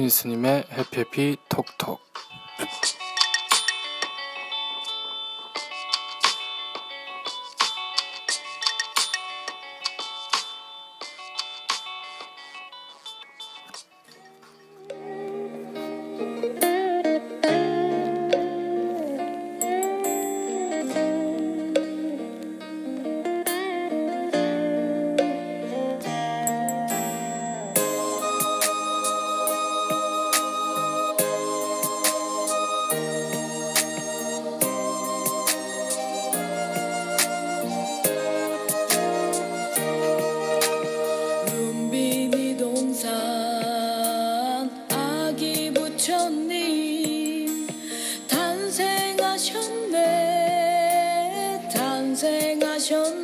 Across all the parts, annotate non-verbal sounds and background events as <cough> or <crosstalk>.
스니스님의 해피해피 톡톡 탄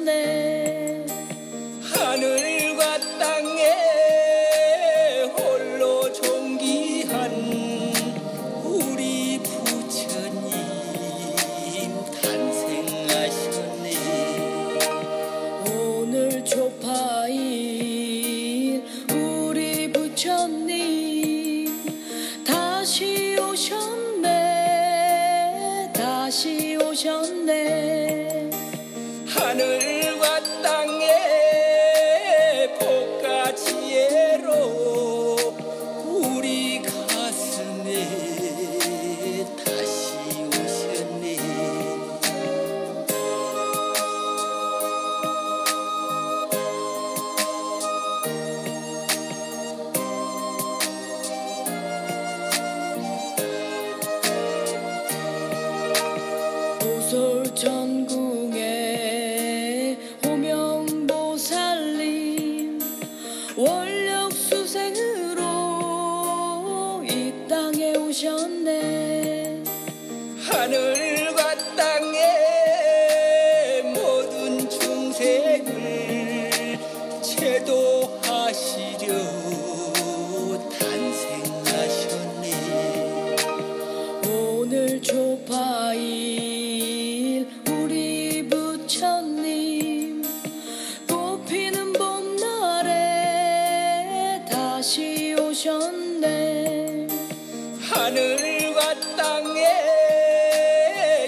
하늘과 땅에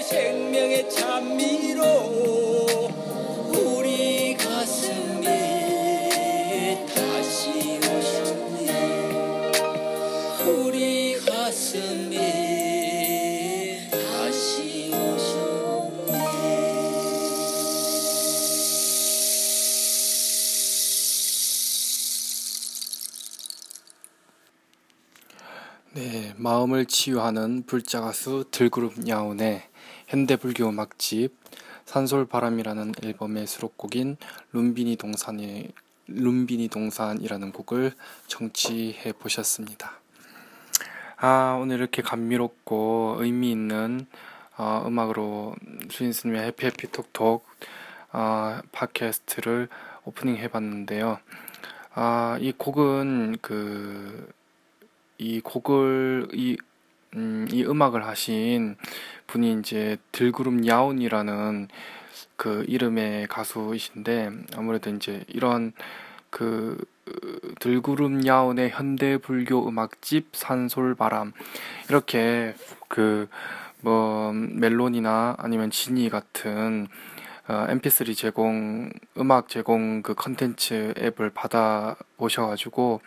생명의 찬미로 마음을 치유하는 불자가수 들그룹 야온의 현대불교 음악집 산솔바람이라는 앨범의 수록곡인 룸비니 동산이 룸비니 동산이라는 곡을 정치해 보셨습니다. 아, 오늘 이렇게 감미롭고 의미 있는 어, 음악으로 수인스님의 해피해피 톡톡 어, 팟캐스트를 오프닝 해봤는데요. 아, 이 곡은 그 이 곡을 이, 음, 이 음악을 하신 분이 이제 들구름 야온이라는 그 이름의 가수이신데 아무래도 이제 이런 그 들구름 야온의 현대 불교 음악집 산솔바람 이렇게 그 뭐 멜론이나 아니면 지니 같은 어, MP3 제공 음악 제공 그 컨텐츠 앱을 받아 보셔가지고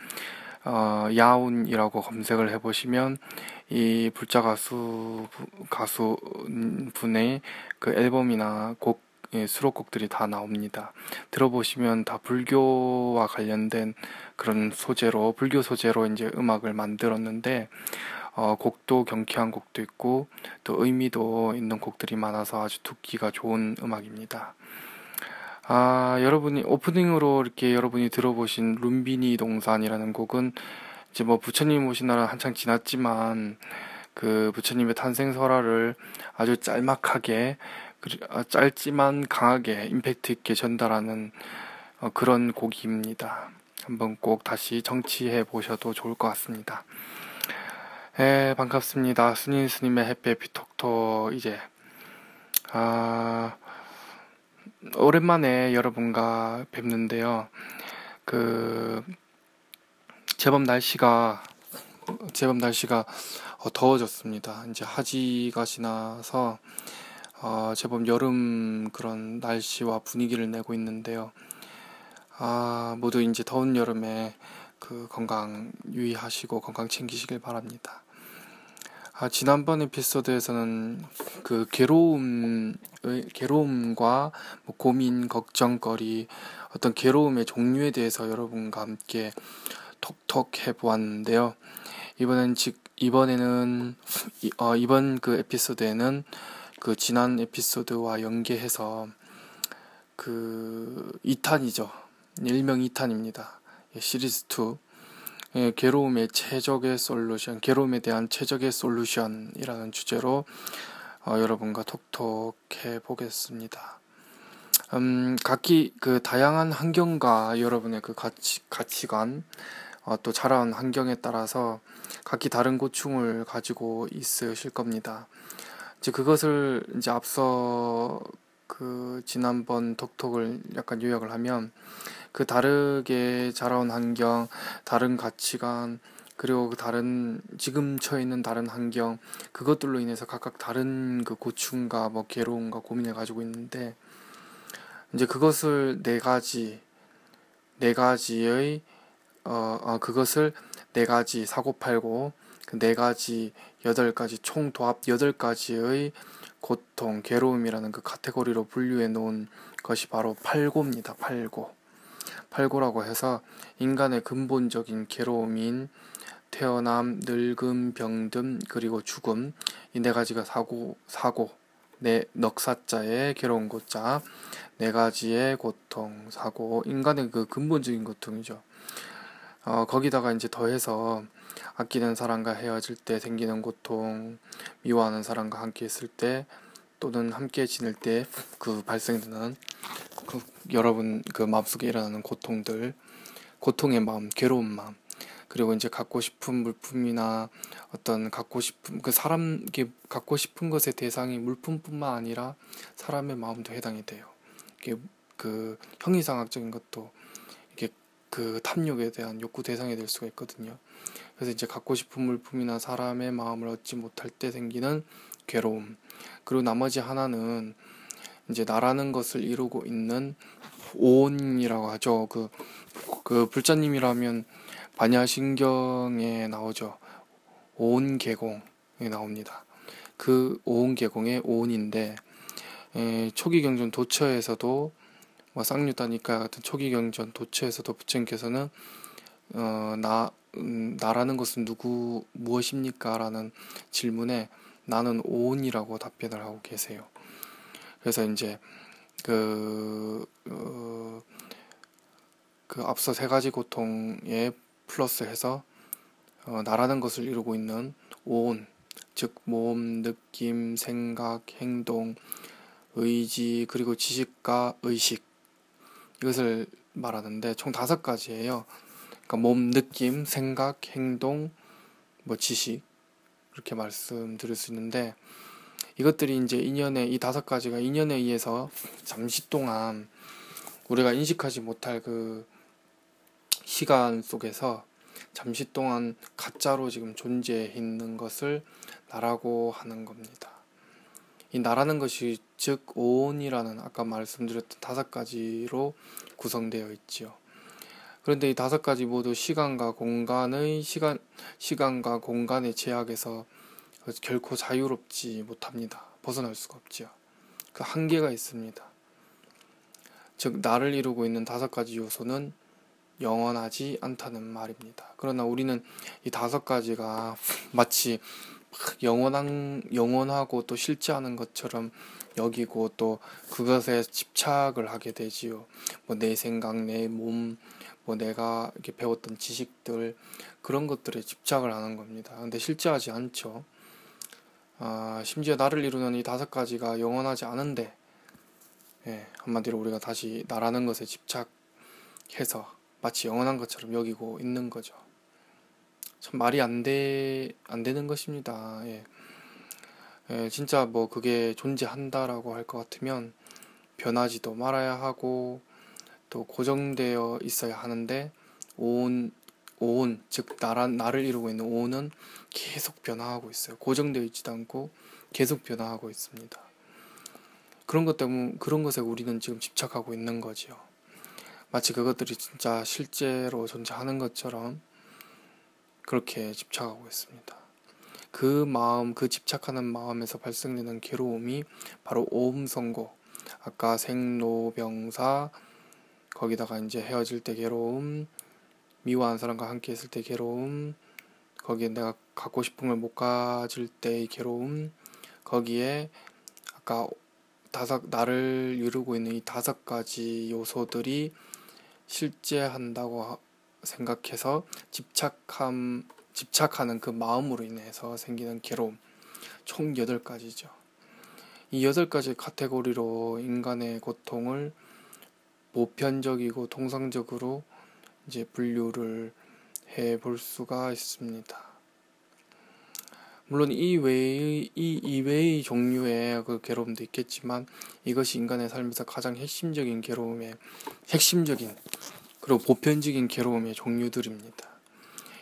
어, 야운이라고 검색을 해보시면 이 불자 가수 가수 분의 그 앨범이나 곡 예, 수록곡들이 다 나옵니다. 들어보시면 다 불교와 관련된 그런 소재로 불교 소재로 이제 음악을 만들었는데 어, 곡도 경쾌한 곡도 있고 또 의미도 있는 곡들이 많아서 아주 듣기가 좋은 음악입니다. 아, 여러분이 오프닝으로 이렇게 여러분이 들어보신 룸비니 동산이라는 곡은 이제 뭐 부처님 오신 날은 한창 지났지만 그 부처님의 탄생 설화를 아주 짤막하게 그리- 아, 짧지만 강하게 임팩트 있게 전달하는 어, 그런 곡입니다. 한번 꼭 다시 정치해 보셔도 좋을 것 같습니다. 예, 반갑습니다. 스님 스님의 해피 해피 톡톡 이제 아 오랜만에 여러분과 뵙는데요. 그 제법 날씨가 제법 날씨가 어, 더워졌습니다. 이제 하지가 지나서 어, 제법 여름 그런 날씨와 분위기를 내고 있는데요. 아, 모두 이제 더운 여름에 그 건강 유의하시고 건강 챙기시길 바랍니다. 아, 지난번 에피소드에서는 그 괴로움, 괴로움과 뭐 고민, 걱정거리, 어떤 괴로움의 종류에 대해서 여러분과 함께 톡톡 해보았는데요. 이번엔 즉, 이번에는, 어, 이번 그 에피소드에는 그 지난 에피소드와 연계해서 그 2탄이죠. 일명 2탄입니다. 예, 시리즈 2. 예, 괴로움의 최적의 솔루션, 괴로움에 대한 최적의 솔루션이라는 주제로 어, 여러분과 톡톡해 보겠습니다. 음, 각기 그 다양한 환경과 여러분의 그 가치, 가치관, 어, 또 자라온 환경에 따라서 각기 다른 고충을 가지고 있으실 겁니다. 이제 그것을 이제 앞서 그 지난번 톡톡을 약간 요약을 하면 그 다르게 자라온 환경, 다른 가치관, 그리고 그 다른 지금 처해 있는 다른 환경 그것들로 인해서 각각 다른 그 고충과 뭐 괴로움과 고민을 가지고 있는데 이제 그것을 네 가지 네 가지의 어, 어 그것을 네 가지 사고 팔고 그 네 가지 여덟 가지 총 도합 여덟 가지의 고통 괴로움이라는 그 카테고리로 분류해 놓은 것이 바로 팔고입니다. 팔고 팔고라고 해서 인간의 근본적인 괴로움인 태어남, 늙음, 병듦, 그리고 죽음 이 네 가지가 사고 사고 네 넉사자의 괴로운 고자 네 가지의 고통 사고 인간의 그 근본적인 고통이죠. 어, 거기다가 이제 더해서 아끼는 사람과 헤어질 때 생기는 고통, 미워하는 사람과 함께 있을 때 또는 함께 지낼 때 그 발생되는 그 여러분 그 마음속에 일어나는 고통들, 고통의 마음, 괴로운 마음, 그리고 이제 갖고 싶은 물품이나 어떤 갖고 싶은 그 사람 게 갖고 싶은 것의 대상이 물품뿐만 아니라 사람의 마음도 해당이 돼요. 이게 그 형이상학적인 것도 그 탐욕에 대한 욕구 대상이 될 수가 있거든요. 그래서 이제 갖고 싶은 물품이나 사람의 마음을 얻지 못할 때 생기는 괴로움. 그리고 나머지 하나는 이제 나라는 것을 이루고 있는 오온이라고 하죠. 그, 그 불자님이라면 반야신경에 나오죠. 오온계공에 나옵니다. 그 오온계공의 오온인데, 초기 경전 도처에서도 뭐 쌍류다니까 같은 초기 경전 도처에서도 부처님께서는 어, 나 음, 나라는 것은 누구 무엇입니까라는 질문에 나는 오온이라고 답변을 하고 계세요. 그래서 이제 그, 어, 그 앞서 세 가지 고통에 플러스해서 어, 나라는 것을 이루고 있는 오온, 즉 몸, 느낌, 생각, 행동, 의지 그리고 지식과 의식 이것을 말하는데 총 다섯 가지예요. 그러니까 몸, 느낌, 생각, 행동, 뭐 지식 이렇게 말씀드릴 수 있는데 이것들이 이제 인연에 이 다섯 가지가 인연에 의해서 잠시 동안 우리가 인식하지 못할 그 시간 속에서 잠시 동안 가짜로 지금 존재해 있는 것을 나라고 하는 겁니다. 이 나라는 것이 즉 오온이라는 아까 말씀드렸던 다섯 가지로 구성되어 있지요. 그런데 이 다섯 가지 모두 시간과 공간의 시간 시간과 공간의 제약에서 결코 자유롭지 못합니다. 벗어날 수가 없지요. 그 한계가 있습니다. 즉 나를 이루고 있는 다섯 가지 요소는 영원하지 않다는 말입니다. 그러나 우리는 이 다섯 가지가 마치 영원한 영원하고 또 실제하는 것처럼 여기고 또 그것에 집착을 하게 되지요. 뭐 내 생각, 내 몸, 뭐 내가 이렇게 배웠던 지식들 그런 것들에 집착을 하는 겁니다. 근데 실제하지 않죠. 아, 심지어 나를 이루는 이 다섯 가지가 영원하지 않은데 예, 한마디로 우리가 다시 나라는 것에 집착해서 마치 영원한 것처럼 여기고 있는 거죠. 참 말이 안 돼, 안 되는 것입니다. 예. 예, 진짜 뭐 그게 존재한다라고 할 것 같으면 변하지도 말아야 하고 또 고정되어 있어야 하는데 온 오온, 즉 나라, 나를 이루고 있는 오온은 계속 변화하고 있어요. 고정되어 있지도 않고 계속 변화하고 있습니다. 그런 것 때문에 그런 것에 우리는 지금 집착하고 있는 거지요. 마치 그것들이 진짜 실제로 존재하는 것처럼 그렇게 집착하고 있습니다. 그 마음, 그 집착하는 마음에서 발생되는 괴로움이 바로 오음 선고, 아까 생로병사, 거기다가 이제 헤어질 때 괴로움, 미워하는 사람과 함께 있을 때 괴로움, 거기에 내가 갖고 싶은 걸 못 가질 때의 괴로움, 거기에 아까 다섯 나를 이루고 있는 이 다섯 가지 요소들이 실제한다고 생각해서 집착함 집착하는 그 마음으로 인해서 생기는 괴로움 총 여덟 가지죠. 이 여덟 가지 카테고리로 인간의 고통을 보편적이고 통상적으로 이제 분류를 해 볼 수가 있습니다. 물론 이 외의 이 이외의 종류의 그 괴로움도 있겠지만 이것이 인간의 삶에서 가장 핵심적인 괴로움의 핵심적인 그리고 보편적인 괴로움의 종류들입니다.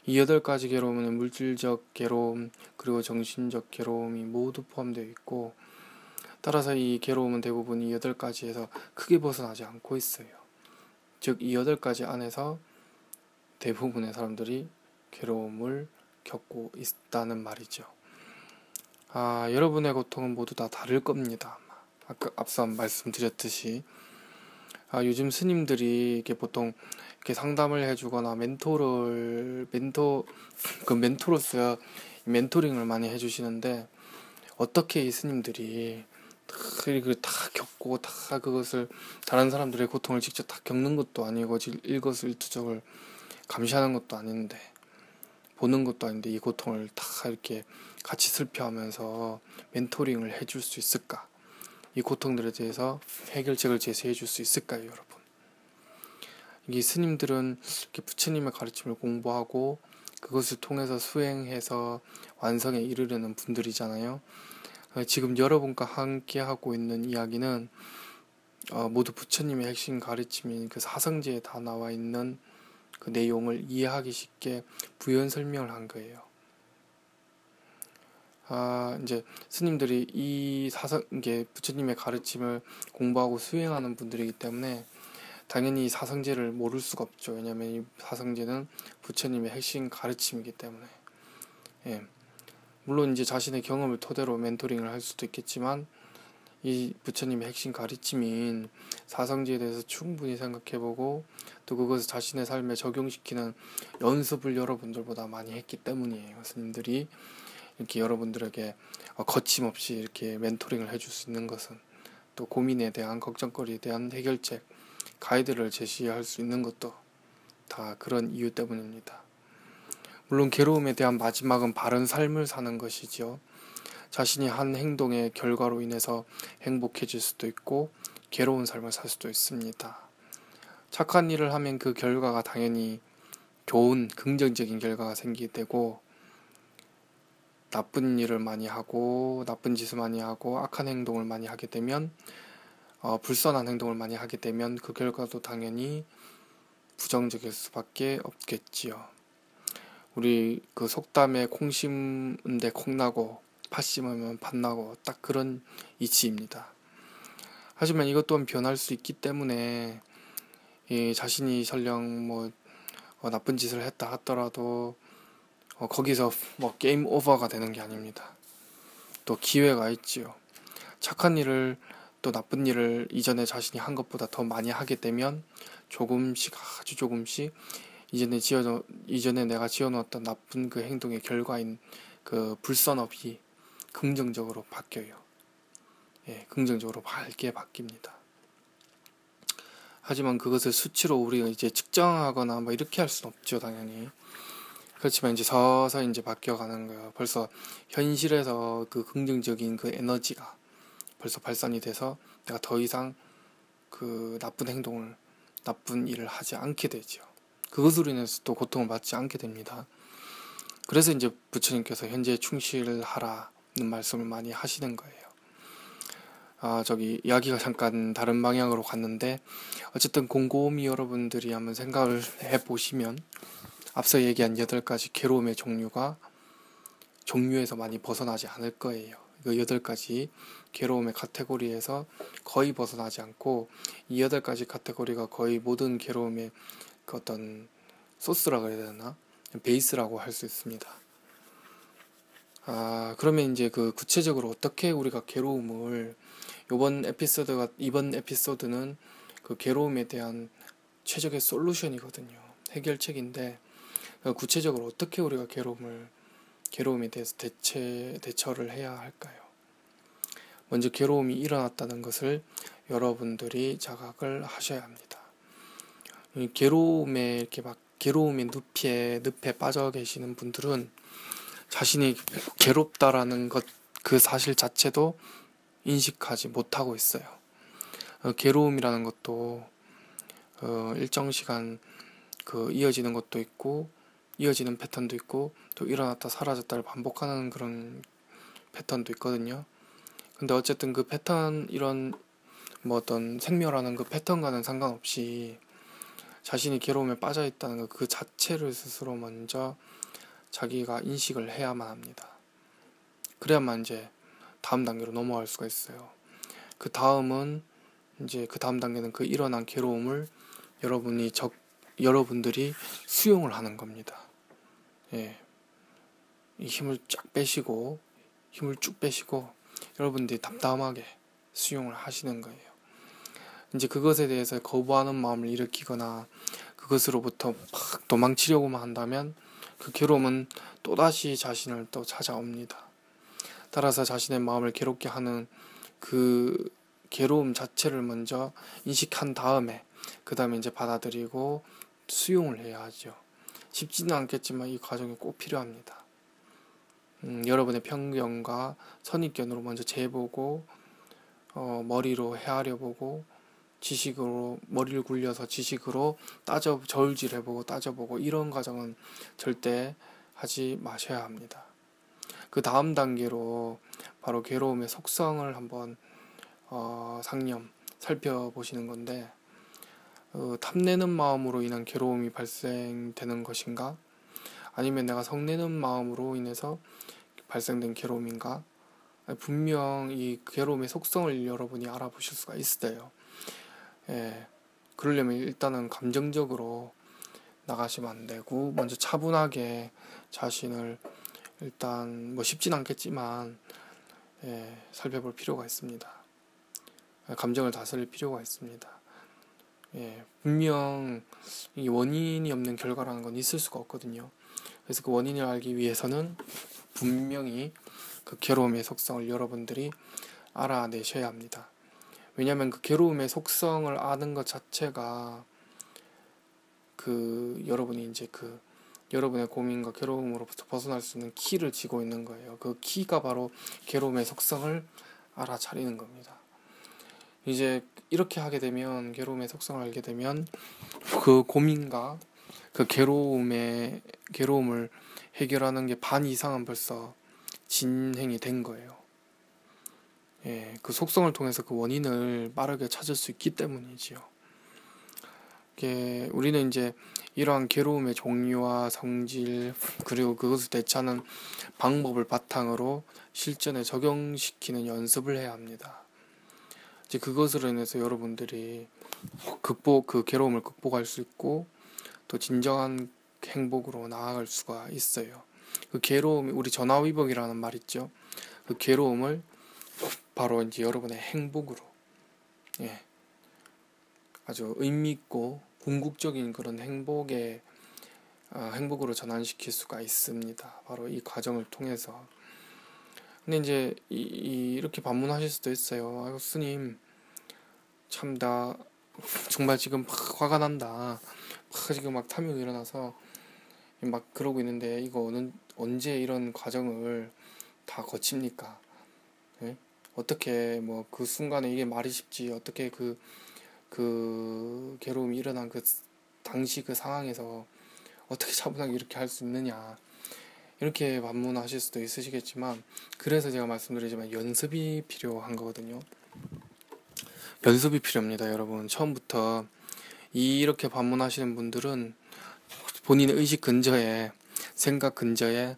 이 여덟 가지 괴로움은 물질적 괴로움 그리고 정신적 괴로움이 모두 포함되어 있고 따라서 이 괴로움은 대부분 이 여덟 가지에서 크게 벗어나지 않고 있어요. 즉 이 여덟 가지 안에서 대부분의 사람들이 괴로움을 겪고 있다는 말이죠. 아, 여러분의 고통은 모두 다 다를 겁니다. 아까 앞서 말씀드렸듯이 아, 요즘 스님들이 이렇게 보통 이렇게 상담을 해주거나 멘토를 멘토 <laughs> 그 멘토로서 멘토링을 많이 해주시는데 어떻게 이 스님들이 그리고 다 겪고 다 그것을 다른 사람들의 고통을 직접 다 겪는 것도 아니고 일거수일투족을 감시하는 것도 아닌데 보는 것도 아닌데 이 고통을 다 이렇게 같이 슬퍼하면서 멘토링을 해줄 수 있을까? 이 고통들에 대해서 해결책을 제시해 줄 수 있을까요, 여러분? 이 스님들은 이렇게 부처님의 가르침을 공부하고 그것을 통해서 수행해서 완성에 이르려는 분들이잖아요. 어, 지금 여러분과 함께 하고 있는 이야기는 어, 모두 부처님의 핵심 가르침인 그 사성제에 다 나와 있는 그 내용을 이해하기 쉽게 부연 설명을 한 거예요. 아, 이제 스님들이 이 사성, 이게 부처님의 가르침을 공부하고 수행하는 분들이기 때문에 당연히 사성제를 모를 수가 없죠. 왜냐하면 이 사성제는 부처님의 핵심 가르침이기 때문에. 예. 물론 이제 자신의 경험을 토대로 멘토링을 할 수도 있겠지만 이 부처님의 핵심 가르침인 사성제에 대해서 충분히 생각해보고 또 그것을 자신의 삶에 적용시키는 연습을 여러분들보다 많이 했기 때문이에요. 스님들이 이렇게 여러분들에게 거침없이 이렇게 멘토링을 해줄 수 있는 것은 또 고민에 대한 걱정거리에 대한 해결책, 가이드를 제시할 수 있는 것도 다 그런 이유 때문입니다. 물론 괴로움에 대한 마지막은 바른 삶을 사는 것이지요. 자신이 한 행동의 결과로 인해서 행복해질 수도 있고 괴로운 삶을 살 수도 있습니다. 착한 일을 하면 그 결과가 당연히 좋은 긍정적인 결과가 생기게 되고 나쁜 일을 많이 하고 나쁜 짓을 많이 하고 악한 행동을 많이 하게 되면 어, 불선한 행동을 많이 하게 되면 그 결과도 당연히 부정적일 수밖에 없겠지요. 우리 그 속담에 콩 심은데 콩 나고 팥 심으면 팥 나고 딱 그런 이치입니다. 하지만 이것 또한 변할 수 있기 때문에 예, 자신이 설령 뭐 어, 나쁜 짓을 했다 하더라도 어, 거기서 뭐 게임 오버가 되는 게 아닙니다. 또 기회가 있지요. 착한 일을 또 나쁜 일을 이전에 자신이 한 것보다 더 많이 하게 되면 조금씩 아주 조금씩 이전에 지어 이전에 내가 지어놓았던 나쁜 그 행동의 결과인 그 불선업이 긍정적으로 바뀌어요. 예, 긍정적으로 밝게 바뀝니다. 하지만 그것을 수치로 우리가 이제 측정하거나 뭐 이렇게 할 수는 없죠, 당연히. 그렇지만 이제 서서히 이제 바뀌어가는 거예요. 벌써 현실에서 그 긍정적인 그 에너지가 벌써 발산이 돼서 내가 더 이상 그 나쁜 행동을 나쁜 일을 하지 않게 되죠. 그것으로 인해서 또 고통을 받지 않게 됩니다. 그래서 이제 부처님께서 현재 충실하라는 말씀을 많이 하시는 거예요. 아, 저기 이야기가 잠깐 다른 방향으로 갔는데 어쨌든 곰곰이 여러분들이 한번 생각을 해 보시면 앞서 얘기한 여덟 가지 괴로움의 종류가 종류에서 많이 벗어나지 않을 거예요. 그 여덟 가지 괴로움의 카테고리에서 거의 벗어나지 않고 이 여덟 가지 카테고리가 거의 모든 괴로움의 그 어떤 소스라 그래야 되나 베이스라고 할 수 있습니다. 아 그러면 이제 그 구체적으로 어떻게 우리가 괴로움을 이번 에피소드가 이번 에피소드는 그 괴로움에 대한 최적의 솔루션이거든요. 해결책인데 그 구체적으로 어떻게 우리가 괴로움을 괴로움에 대해서 대체 대처를 해야 할까요? 먼저 괴로움이 일어났다는 것을 여러분들이 자각을 하셔야 합니다. 이 괴로움에 이렇게 막 괴로움의 늪에 늪에 빠져 계시는 분들은 자신이 괴롭다라는 것 그 사실 자체도 인식하지 못하고 있어요. 어, 괴로움이라는 것도 어, 일정 시간 그 이어지는 것도 있고 이어지는 패턴도 있고 또 일어났다 사라졌다를 반복하는 그런 패턴도 있거든요. 근데 어쨌든 그 패턴 이런 뭐 어떤 생멸하는 그 패턴과는 상관없이 자신이 괴로움에 빠져 있다는 것그 자체를 스스로 먼저 자기가 인식을 해야만 합니다. 그래야만 이제 다음 단계로 넘어갈 수가 있어요. 그 다음은 이제 그 다음 단계는 그 일어난 괴로움을 여러분이 적 여러분들이 수용을 하는 겁니다. 예. 이 힘을 쫙 빼시고 힘을 쭉 빼시고 여러분들이 담담하게 수용을 하시는 거예요. 이제 그것에 대해서 거부하는 마음을 일으키거나 그것으로부터 막 도망치려고만 한다면 그 괴로움은 또다시 자신을 또 찾아옵니다. 따라서 자신의 마음을 괴롭게 하는 그 괴로움 자체를 먼저 인식한 다음에 그 다음에 이제 받아들이고 수용을 해야 하죠. 쉽지는 않겠지만 이 과정이 꼭 필요합니다. 음, 여러분의 편견과 선입견으로 먼저 재보고 어, 머리로 헤아려 보고 지식으로 머리를 굴려서 지식으로 따져 저울질해보고 따져보고 이런 과정은 절대 하지 마셔야 합니다. 그 다음 단계로 바로 괴로움의 속성을 한번 어, 상념 살펴보시는 건데 어, 탐내는 마음으로 인한 괴로움이 발생되는 것인가? 아니면 내가 성내는 마음으로 인해서 발생된 괴로움인가? 분명 이 괴로움의 속성을 여러분이 알아보실 수가 있어요. 예, 그러려면 일단은 감정적으로 나가시면 안 되고 먼저 차분하게 자신을 일단 뭐 쉽진 않겠지만 예, 살펴볼 필요가 있습니다. 감정을 다스릴 필요가 있습니다. 예, 분명 이 원인이 없는 결과라는 건 있을 수가 없거든요. 그래서 그 원인을 알기 위해서는 분명히 그 괴로움의 속성을 여러분들이 알아내셔야 합니다. 왜냐하면 그 괴로움의 속성을 아는 것 자체가 그 여러분이 이제 그 여러분의 고민과 괴로움으로부터 벗어날 수 있는 키를 쥐고 있는 거예요. 그 키가 바로 괴로움의 속성을 알아차리는 겁니다. 이제 이렇게 하게 되면 괴로움의 속성을 알게 되면 그 고민과 그 괴로움의 괴로움을 해결하는 게 반 이상은 벌써 진행이 된 거예요. 예, 그 속성을 통해서 그 원인을 빠르게 찾을 수 있기 때문이지요. 이게 우리는 이제 이러한 괴로움의 종류와 성질 그리고 그것을 대처하는 방법을 바탕으로 실전에 적용시키는 연습을 해야 합니다. 이제 그것으로 인해서 여러분들이 극복 그 괴로움을 극복할 수 있고 또 진정한 행복으로 나아갈 수가 있어요. 그 괴로움이 우리 전화위복이라는 말 있죠. 그 괴로움을 바로 이제 여러분의 행복으로 예. 아주 의미 있고 궁극적인 그런 행복의 어, 행복으로 전환시킬 수가 있습니다. 바로 이 과정을 통해서. 근데 이제 이, 이 이렇게 반문하실 수도 있어요. 아이고 스님 참 나 <laughs> 정말 지금 막 화가 난다. 막 지금 막 탐욕이 일어나서 막 그러고 있는데 이거 어느, 언제 이런 과정을 다 거칩니까? 예? 어떻게 뭐 그 순간에 이게 말이 쉽지 어떻게 그그 괴로움이 일어난 그 당시 그 상황에서 어떻게 <laughs> 차분하게 이렇게 할 수 있느냐 이렇게 반문하실 수도 있으시겠지만 그래서 제가 말씀드리지만 연습이 필요한 거거든요. 연습이 필요합니다, 여러분. 처음부터 이렇게 반문하시는 분들은 본인의 의식 근저에 생각 근저에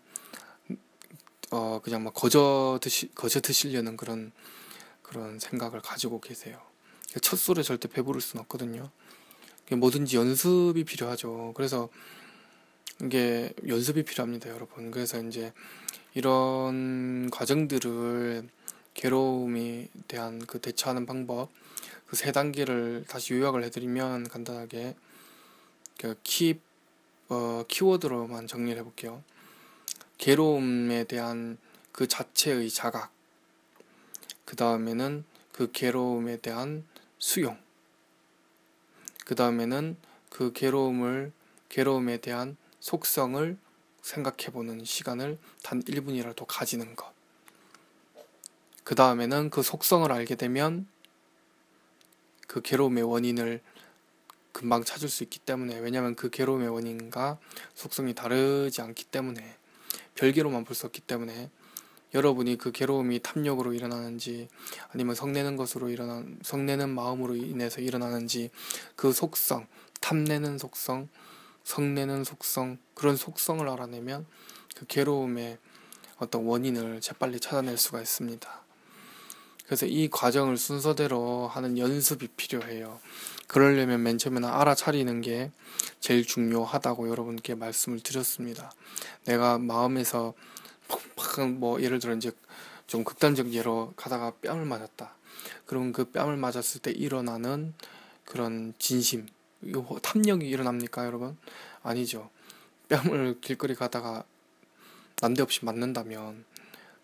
어 그냥 막 거저 드시 거저 드시려는 그런 그런 생각을 가지고 계세요. 첫 술에 절대 배부를 수는 없거든요. 뭐든지 연습이 필요하죠. 그래서 이게 연습이 필요합니다, 여러분. 그래서 이제 이런 과정들을 괴로움에 대한 그 대처하는 방법 그 세 단계를 다시 요약을 해드리면 간단하게 그 키, 어, 키워드로만 정리를 해볼게요. 괴로움에 대한 그 자체의 자각, 그 다음에는 그 괴로움에 대한 수용, 그 다음에는 그 괴로움을, 괴로움에 대한 속성을 생각해보는 시간을 단 1분이라도 가지는 것. 그 다음에는 그 속성을 알게 되면 그 괴로움의 원인을 금방 찾을 수 있기 때문에 왜냐하면 그 괴로움의 원인과 속성이 다르지 않기 때문에 별개로만 볼 수 없기 때문에 여러분이 그 괴로움이 탐욕으로 일어나는지 아니면 성내는 것으로 일어난 성내는 마음으로 인해서 일어나는지 그 속성 탐내는 속성 성내는 속성 그런 속성을 알아내면 그 괴로움의 어떤 원인을 재빨리 찾아낼 수가 있습니다. 그래서 이 과정을 순서대로 하는 연습이 필요해요. 그러려면 맨 처음에는 알아차리는 게 제일 중요하다고 여러분께 말씀을 드렸습니다. 내가 마음에서 뭐 예를 들어 이제 좀 극단적 예로 가다가 뺨을 맞았다. 그럼 그 뺨을 맞았을 때 일어나는 그런 진심, 탐욕이 일어납니까, 여러분? 아니죠. 뺨을 길거리 가다가 난데없이 맞는다면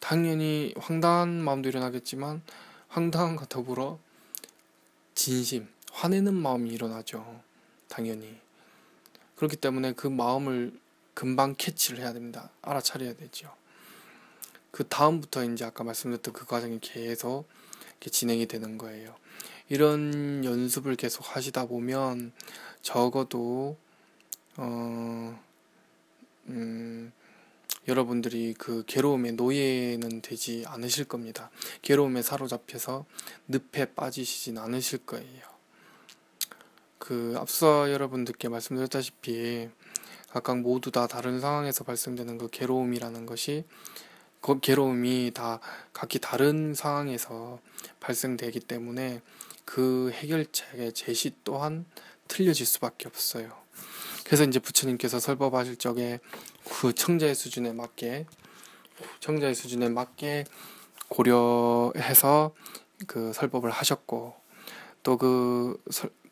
당연히 황당한 마음도 일어나겠지만 황당함과 더불어 진심, 화내는 마음이 일어나죠. 당연히. 그렇기 때문에 그 마음을 금방 캐치를 해야 됩니다. 알아차려야 되죠. 그 다음부터 이제 아까 말씀드렸던 그 과정이 계속 진행이 되는 거예요. 이런 연습을 계속 하시다 보면 적어도 어, 음, 여러분들이 그 괴로움의 노예는 되지 않으실 겁니다. 괴로움에 사로잡혀서 늪에 빠지시진 않으실 거예요. 그 앞서 여러분들께 말씀드렸다시피 각각 모두 다 다른 상황에서 발생되는 그 괴로움이라는 것이 그 괴로움이 다 각기 다른 상황에서 발생되기 때문에 그 해결책의 제시 또한 틀려질 수밖에 없어요. 그래서 이제 부처님께서 설법하실 적에 그 청자의 수준에 맞게 청자의 수준에 맞게 고려해서 그 설법을 하셨고 또 그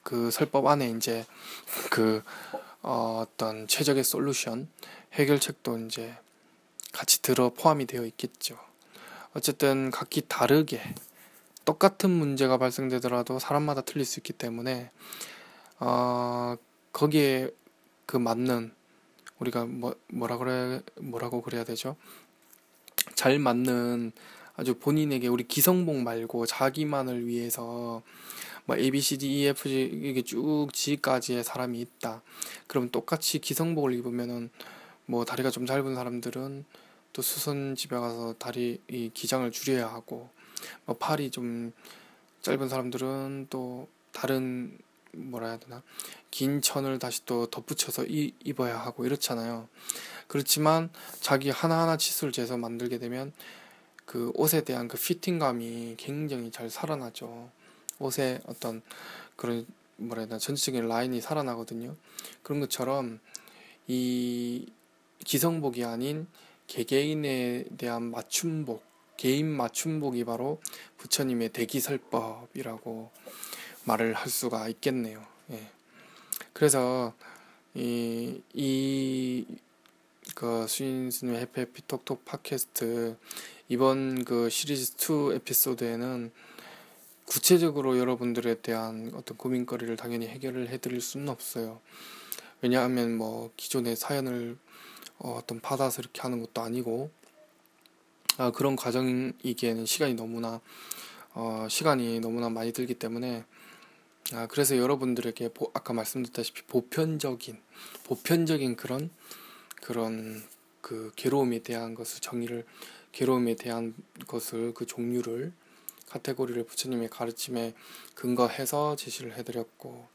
그 설법 안에 이제 그 어, 어떤 최적의 솔루션 해결책도 이제 같이 들어 포함이 되어 있겠죠. 어쨌든 각기 다르게 똑같은 문제가 발생되더라도 사람마다 틀릴 수 있기 때문에 어, 거기에 그 맞는 우리가 뭐 뭐라 그래 뭐라고 그래야 되죠? 잘 맞는 아주 본인에게 우리 기성복 말고 자기만을 위해서 뭐 A, B, C, D, E, F, G 이게 쭉 G까지의 사람이 있다. 그럼 똑같이 기성복을 입으면은 뭐 다리가 좀 짧은 사람들은 또 수선 집에 가서 다리 이 기장을 줄여야 하고 뭐 팔이 좀 짧은 사람들은 또 다른 뭐라 해야 되나 긴 천을 다시 또 덧붙여서 이, 입어야 하고 이렇잖아요. 그렇지만 자기 하나하나 치수를 재서 만들게 되면 그 옷에 대한 그 피팅감이 굉장히 잘 살아나죠. 옷에 어떤 그런 뭐라 해야 되나 전체적인 라인이 살아나거든요. 그런 것처럼 이 기성복이 아닌 개개인에 대한 맞춤복, 개인 맞춤복이 바로 부처님의 대기설법이라고 말을 할 수가 있겠네요. 예. 그래서 이, 이, 그 수인 스님의 해피해피 톡톡 팟캐스트 이번 그 시리즈 2 에피소드에는 구체적으로 여러분들에 대한 어떤 고민거리를 당연히 해결을 해드릴 수는 없어요. 왜냐하면 뭐 기존의 사연을 어, 떤 받아서 이렇게 하는 것도 아니고 아, 그런 과정이기에는 시간이 너무나 어, 시간이 너무나 많이 들기 때문에 아, 그래서 여러분들에게 보, 아까 말씀드렸다시피 보편적인 보편적인 그런 그런 그 괴로움에 대한 것을 정의를 괴로움에 대한 것을 그 종류를 카테고리를 부처님의 가르침에 근거해서 제시를 해드렸고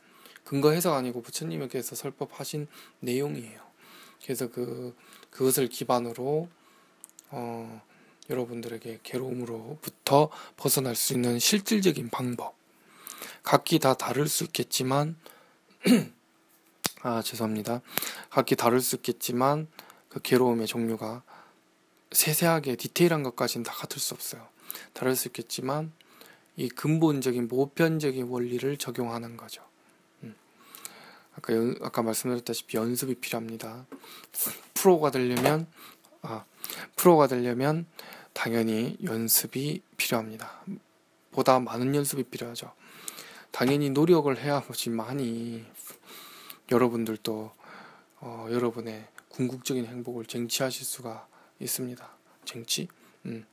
근거 해석 아니고 부처님께서 설법하신 내용이에요. 그래서 그 그것을 기반으로 어, 여러분들에게 괴로움으로부터 벗어날 수 있는 실질적인 방법. 각기 다 다를 수 있겠지만 <clears throat> 아 죄송합니다. 각기 다를 수 있겠지만 그 괴로움의 종류가 세세하게 디테일한 것까지는 다 같을 수 없어요. 다를 수 있겠지만 이 근본적인 보편적인 원리를 적용하는 거죠. 음. 아까 연, 아까 말씀드렸다시피 연습이 필요합니다. 프로가 되려면 아 프로가 되려면 당연히 연습이 필요합니다. 보다 많은 연습이 필요하죠. 당연히 노력을 해야 지만이 여러분들도 어, 여러분의 궁극적인 행복을 쟁취하실 수가 있습니다. 쟁취? 음.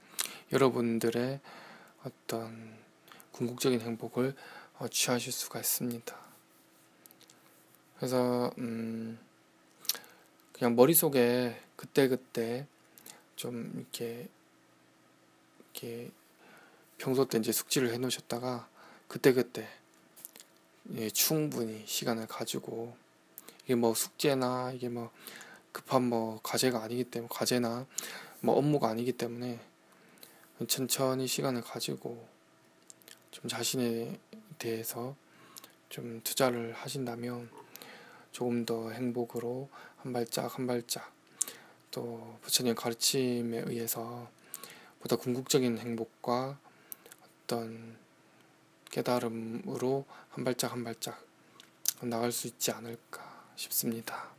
여러분들의 어떤 궁극적인 행복을 어, 취하실 수가 있습니다. 그래서 음, 그냥 머릿속에 그때그때 좀 이렇게 이렇게 평소 때 이제 숙지를 해 놓으셨다가 그때그때 예, 충분히 시간을 가지고 이게 뭐 숙제나 이게 뭐 급한 뭐 과제가 아니기 때문에 과제나 뭐 업무가 아니기 때문에 천천히 시간을 가지고 좀 자신에 대해서 좀 투자를 하신다면 조금 더 행복으로 한 발짝 한 발짝 또 부처님 가르침에 의해서 보다 궁극적인 행복과 어떤 깨달음으로 한 발짝 한 발짝 나갈 수 있지 않을까 싶습니다.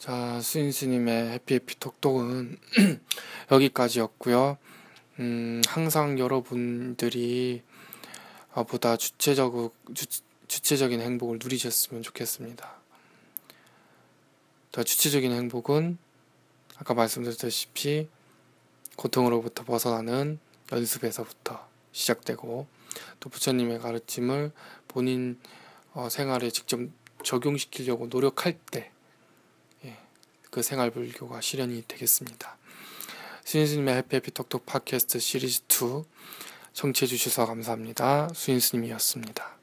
자, 수인 스님의 해피해피 톡톡은 <clears throat> 여기까지였고요. 음, 항상 여러분들이 아, 보다 주체적, 주, 주체적인 행복을 누리셨으면 좋겠습니다. 더 주체적인 행복은 아까 말씀드렸다시피 고통으로부터 벗어나는 연습에서부터 시작되고 또 부처님의 가르침을 본인 어, 생활에 직접 적용시키려고 노력할 때 그 생활 불교가 실현이 되겠습니다. 수인스님의 해피해피 톡톡 팟캐스트 시리즈 2 청취해 주셔서 감사합니다. 수인스님이었습니다.